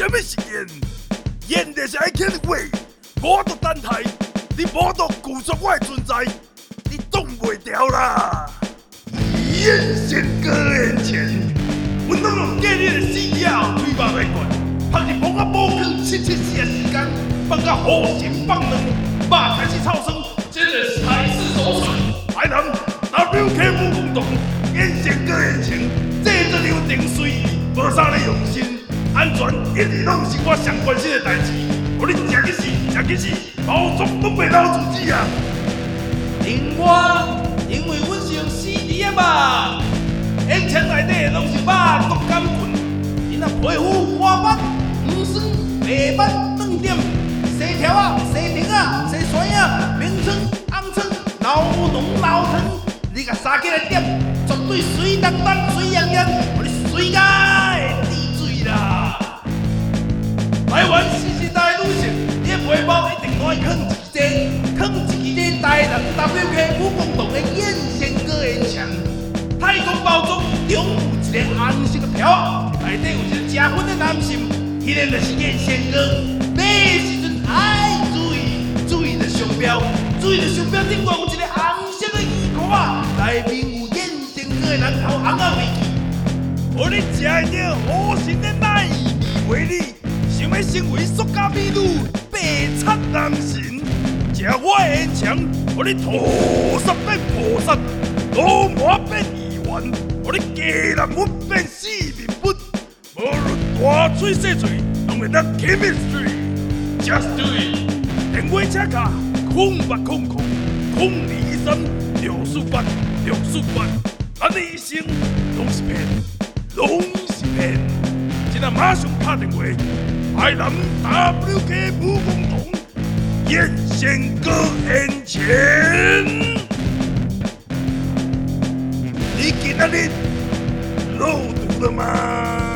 什么是演？演的是爱看话，我都等待，你无都拒绝我的存在，你挡袂掉啦！演宪哥眼前，我拢用给你的死了，推把来管，怕你帮我无去七七四时间，放个好心放人，把开始超生，今日才是首选，来人，WK 武功洞，演宪哥眼前，这只有定水，无啥哩用心。安全一直拢是我上关心的代志，我你吃去死，吃去死，包装都袂老自己啊！另外，因为阮是用 CDM 嘛，烟枪内底拢是肉毒杆菌，伊若皮肤花斑、黄酸、白斑、嫩点、细条啊、细条啊、细酸啊、明疮、红疮、老脓老疼，你甲三起来点，绝对水当当、水痒痒，我你水解。个台南 WK 武功洞的艳仙哥烟枪。太空包装中有一个红色的条，内底有一个加分的男性，迄个就是艳仙哥。买的时阵爱注意，注意着商标，注意着商标顶端有一个红色的衣冠，内面有艳仙哥的人头红啊，我你吃一点好心的奶味为想要成为塑胶美女，白擦人生，吃我的烟枪，我你土煞变菩萨，罗马变议员，我你鸡人物变四面佛，无论大嘴细嘴，拢会当 chemistry，just do it，电话车卡空八空空，空二三六四八六四八，咱的一生拢是骗，拢是骗，现在马上打电话。台南 WK 武功洞，艳仙哥眼 Regalit, Lodo da Mar.